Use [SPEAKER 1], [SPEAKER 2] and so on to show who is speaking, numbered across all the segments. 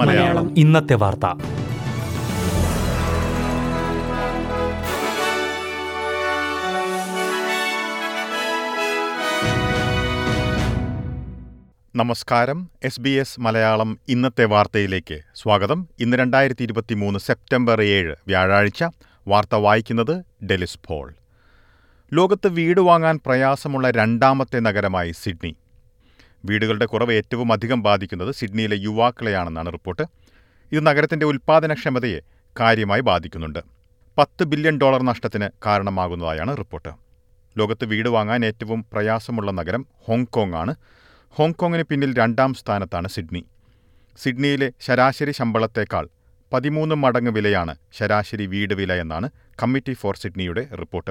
[SPEAKER 1] മലയാളം. ഇന്നത്തെ വാർത്ത.
[SPEAKER 2] നമസ്കാരം. എസ് ബി എസ് മലയാളം ഇന്നത്തെ വാർത്തയിലേക്ക് സ്വാഗതം. ഇന്ന് രണ്ടായിരത്തി ഇരുപത്തി മൂന്ന് സെപ്റ്റംബർ ഏഴ് വ്യാഴാഴ്ച. വാർത്ത വായിക്കുന്നത് ഡെലിസ് ഫോൾ ലോകത്ത് വീട് വാങ്ങാൻ പ്രയാസമുള്ള രണ്ടാമത്തെ നഗരമായി സിഡ്നി. വീടുകളുടെ കുറവ് ഏറ്റവും അധികം ബാധിക്കുന്നത് സിഡ്നിയിലെ യുവാക്കളെയാണെന്നാണ് റിപ്പോർട്ട്. ഇത് നഗരത്തിന്റെ ഉൽപ്പാദനക്ഷമതയെ കാര്യമായി ബാധിക്കുന്നുണ്ട്. പത്ത് ബില്യൺ ഡോളർ നഷ്ടത്തിന് കാരണമാകുന്നതായാണ് റിപ്പോർട്ട്. ലോകത്ത് വീട് വാങ്ങാൻ ഏറ്റവും പ്രയാസമുള്ള നഗരം ഹോങ്കോങ് ആണ് ഹോങ്കോങ്ങിന് പിന്നിൽ രണ്ടാം സ്ഥാനത്താണ് സിഡ്നി. സിഡ്നിയിലെ ശരാശരി ശമ്പളത്തേക്കാൾ പതിമൂന്ന് മടങ്ങ് വിലയാണ് ശരാശരി വീട് വില എന്നാണ് കമ്മിറ്റി ഫോർ സിഡ്നിയുടെ റിപ്പോർട്ട്.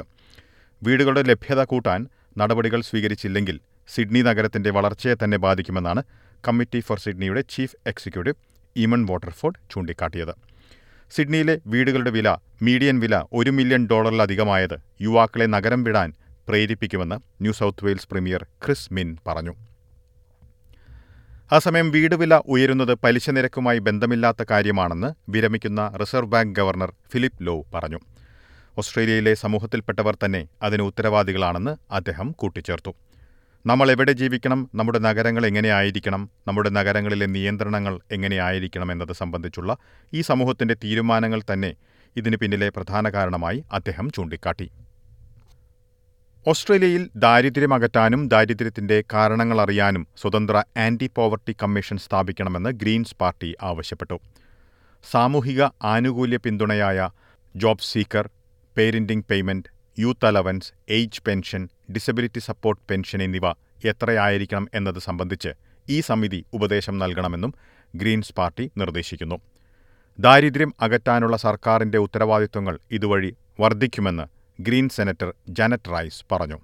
[SPEAKER 2] വീടുകളുടെ ലഭ്യത കൂട്ടാൻ നടപടികൾ സ്വീകരിച്ചില്ലെങ്കിൽ സിഡ്നി നഗരത്തിന്റെ വളർച്ചയെ തന്നെ ബാധിക്കുമെന്നാണ് കമ്മിറ്റി ഫോർ സിഡ്നിയുടെ ചീഫ് എക്സിക്യൂട്ടീവ് ഈമൺ വാട്ടർഫോർഡ് ചൂണ്ടിക്കാട്ടിയത്. സിഡ്നിയിലെ വീടുകളുടെ വില മീഡിയൻ വില ഒരു മില്യൺ ഡോളറിലധികമായത് യുവാക്കളെ നഗരം വിടാൻ പ്രേരിപ്പിക്കുമെന്ന് New South Wales premier Chris Minns പറഞ്ഞു. അസമയം വീട് വില ഉയരുന്നത് പലിശ നിരക്കുമായി ബന്ധമില്ലാത്ത കാര്യമാണെന്ന് വിരമിക്കുന്ന reserve bank governor Philip Lowe പറഞ്ഞു. ഓസ്ട്രേലിയയിലെ സമൂഹത്തിൽപ്പെട്ടവർ തന്നെ അതിന് ഉത്തരവാദികളാണെന്ന് അദ്ദേഹം കൂട്ടിച്ചേർത്തു. നമ്മൾ എവിടെ ജീവിക്കണം? നമ്മുടെ നഗരങ്ങൾ എങ്ങനെയായിരിക്കണം നമ്മുടെ നഗരങ്ങളിലെ നിയന്ത്രണങ്ങൾ എങ്ങനെയായിരിക്കണം എന്നത് സംബന്ധിച്ചുള്ള ഈ സമൂഹത്തിന്റെ തീരുമാനങ്ങൾ തന്നെ ഇതിന് പിന്നിലെ പ്രധാന കാരണമായി അദ്ദേഹം ചൂണ്ടിക്കാട്ടി. ഓസ്ട്രേലിയയിൽ ദാരിദ്ര്യം അകറ്റാനും ദാരിദ്ര്യത്തിന്റെ കാരണങ്ങൾ അറിയാനും സ്വതന്ത്ര ആന്റി പോവർട്ടി കമ്മീഷൻ സ്ഥാപിക്കണമെന്ന് ഗ്രീൻസ് പാർട്ടി ആവശ്യപ്പെട്ടു. സാമൂഹിക ആനുകൂല്യ പിന്തുണയായ job seeker parenting payment youth allowance age pension disability support pension എന്നിവ എത്രയായിരിക്കണം എന്നത് സംബന്ധിച്ച് ഈ സമിതി ഉപദേശം നൽകണമെന്നും ഗ്രീൻസ് പാർട്ടി നിർദ്ദേശിക്കുന്നു. ദാരിദ്ര്യം അകറ്റാനുള്ള സർക്കാരിന്റെ ഉത്തരവാദിത്വങ്ങൾ ഇതുവഴി വർദ്ധിക്കുമെന്ന് ഗ്രീൻ സെനറ്റർ ജനറ്റ് റൈസ് പറഞ്ഞു.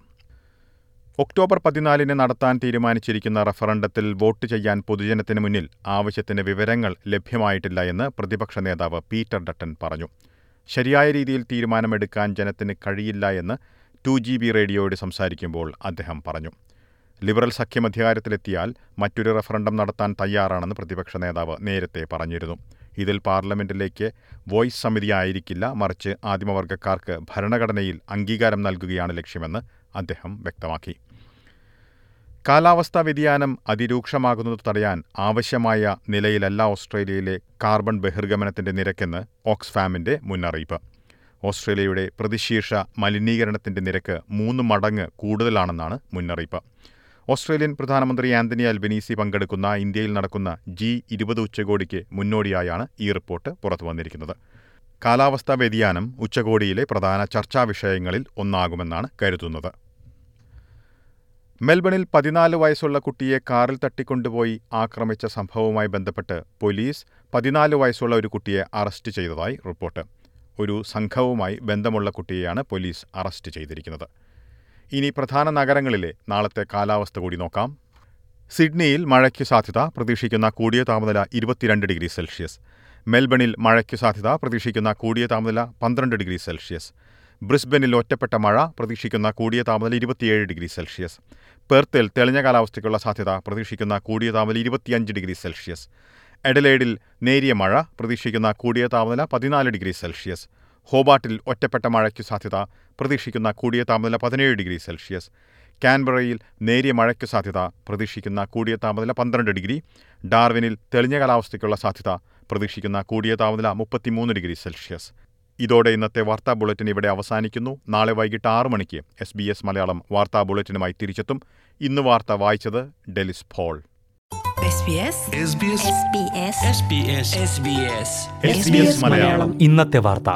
[SPEAKER 2] ഒക്ടോബർ പതിനാലിന് നടത്താൻ തീരുമാനിച്ചിരിക്കുന്ന റഫറണ്ടത്തിൽ വോട്ട് ചെയ്യാൻ പൊതുജനത്തിന് മുന്നിൽ ആവശ്യത്തിന് വിവരങ്ങൾ ലഭ്യമായിട്ടില്ല എന്ന് പ്രതിപക്ഷ നേതാവ് പീറ്റർ ഡട്ടൻ പറഞ്ഞു. ശരിയായ രീതിയിൽ തീരുമാനമെടുക്കാൻ ജനത്തിന് കഴിയില്ല എന്ന് ടു ജി ബി റേഡിയോയോട് സംസാരിക്കുമ്പോൾ അദ്ദേഹം പറഞ്ഞു. ലിബറൽ സഖ്യം അധികാരത്തിലെത്തിയാൽ മറ്റൊരു റഫറണ്ടം നടത്താൻ തയ്യാറാണെന്ന് പ്രതിപക്ഷ നേതാവ് നേരത്തെ പറഞ്ഞിരുന്നു. ഇതിൽ പാർലമെന്റിലേക്ക് വോയിസ് സമിതി ആയിരിക്കില്ല മറിച്ച് ആദിമവർഗക്കാർക്ക് ഭരണഘടനയിൽ അംഗീകാരം നൽകുകയാണ് ലക്ഷ്യമെന്ന് അദ്ദേഹം വ്യക്തമാക്കി. കാലാവസ്ഥാ വ്യതിയാനം അതിരൂക്ഷമാകുന്നത് തടയാൻ ആവശ്യമായ നിലയിലല്ല ഓസ്ട്രേലിയയിലെ കാർബൺ ബഹിർഗമനത്തിന്റെ നിരക്കെന്ന് ഓക്സ്ഫാമിന്റെ മുന്നറിയിപ്പ്. ഓസ്ട്രേലിയയുടെ പ്രതിശീർഷ മലിനീകരണത്തിന്റെ നിരക്ക് മൂന്ന് മടങ്ങ് കൂടുതലാണെന്നാണ് മുന്നറിയിപ്പ്. ഓസ്ട്രേലിയൻ പ്രധാനമന്ത്രി ആന്റണി അൽബനീസി പങ്കെടുക്കുന്ന ഇന്ത്യയിൽ നടക്കുന്ന ജി ഇരുപത് ഉച്ചകോടിക്ക് മുന്നോടിയായാണ് ഈ റിപ്പോർട്ട് പുറത്തുവന്നിരിക്കുന്നത് കാലാവസ്ഥാ വ്യതിയാനം ഉച്ചകോടിയിലെ പ്രധാന ചർച്ചാ വിഷയങ്ങളിൽ ഒന്നാകുമെന്നാണ് കരുതുന്നത്. മെൽബണിൽ പതിനാല് വയസ്സുള്ള കുട്ടിയെ കാറിൽ തട്ടിക്കൊണ്ടുപോയി ആക്രമിച്ച സംഭവവുമായി ബന്ധപ്പെട്ട് പോലീസ് പതിനാല് വയസ്സുള്ള ഒരു കുട്ടിയെ അറസ്റ്റ് ചെയ്തതായി റിപ്പോർട്ട്. ഒരു സംഘവുമായി ബന്ധമുള്ള കുട്ടിയെയാണ് പോലീസ് അറസ്റ്റ് ചെയ്തിരിക്കുന്നത്. ഇനി പ്രധാന നഗരങ്ങളിലെ നാളത്തെ കാലാവസ്ഥ കൂടി നോക്കാം. സിഡ്നിയിൽ മഴയ്ക്ക് സാധ്യത പ്രതീക്ഷിക്കുന്ന കൂടിയ താപനില ഇരുപത്തിരണ്ട് ഡിഗ്രി സെൽഷ്യസ്. മെൽബണിൽ മഴയ്ക്ക് സാധ്യത പ്രതീക്ഷിക്കുന്ന കൂടിയ താപനില പന്ത്രണ്ട് ഡിഗ്രി സെൽഷ്യസ്. ബ്രിസ്ബനിൽ ഒറ്റപ്പെട്ട മഴ പ്രതീക്ഷിക്കുന്ന കൂടിയ താപനില ഇരുപത്തിയേഴ് ഡിഗ്രി സെൽഷ്യസ്. പെർത്തിൽ തെളിഞ്ഞ കാലാവസ്ഥയ്ക്കുള്ള സാധ്യത പ്രതീക്ഷിക്കുന്ന കൂടിയ താപനില ഇരുപത്തിയഞ്ച് ഡിഗ്രി സെൽഷ്യസ്. എഡലേഡിൽ നേരിയ മഴ പ്രതീക്ഷിക്കുന്ന കൂടിയ താപനില പതിനാല് ഡിഗ്രി സെൽഷ്യസ്. ഹോബാട്ടിൽ ഒറ്റപ്പെട്ട മഴയ്ക്ക് സാധ്യത പ്രതീക്ഷിക്കുന്ന കൂടിയ താപനില പതിനേഴ് ഡിഗ്രി സെൽഷ്യസ്. കാൻബറയിൽ നേരിയ മഴയ്ക്ക് സാധ്യത പ്രതീക്ഷിക്കുന്ന കൂടിയ താപനില പന്ത്രണ്ട് ഡിഗ്രി. ഡാർവിനിൽ തെളിഞ്ഞ കാലാവസ്ഥയ്ക്കുള്ള സാധ്യത പ്രതീക്ഷിക്കുന്ന കൂടിയ താപനില മുപ്പത്തിമൂന്ന് ഡിഗ്രി സെൽഷ്യസ്. ഇതോടെ ഇന്നത്തെ വാർത്താ ബുള്ളറ്റിൻ ഇവിടെ അവസാനിക്കുന്നു. നാളെ വൈകിട്ട് ആറു മണിക്ക് എസ് ബി എസ് മലയാളം വാർത്താ ബുള്ളറ്റിനുമായി തിരിച്ചെത്തും. ഇന്ന് വാർത്ത വായിച്ചത് ഡെലിസ് ഫോൾ
[SPEAKER 1] മലയാളം. ഇന്നത്തെ വാർത്ത.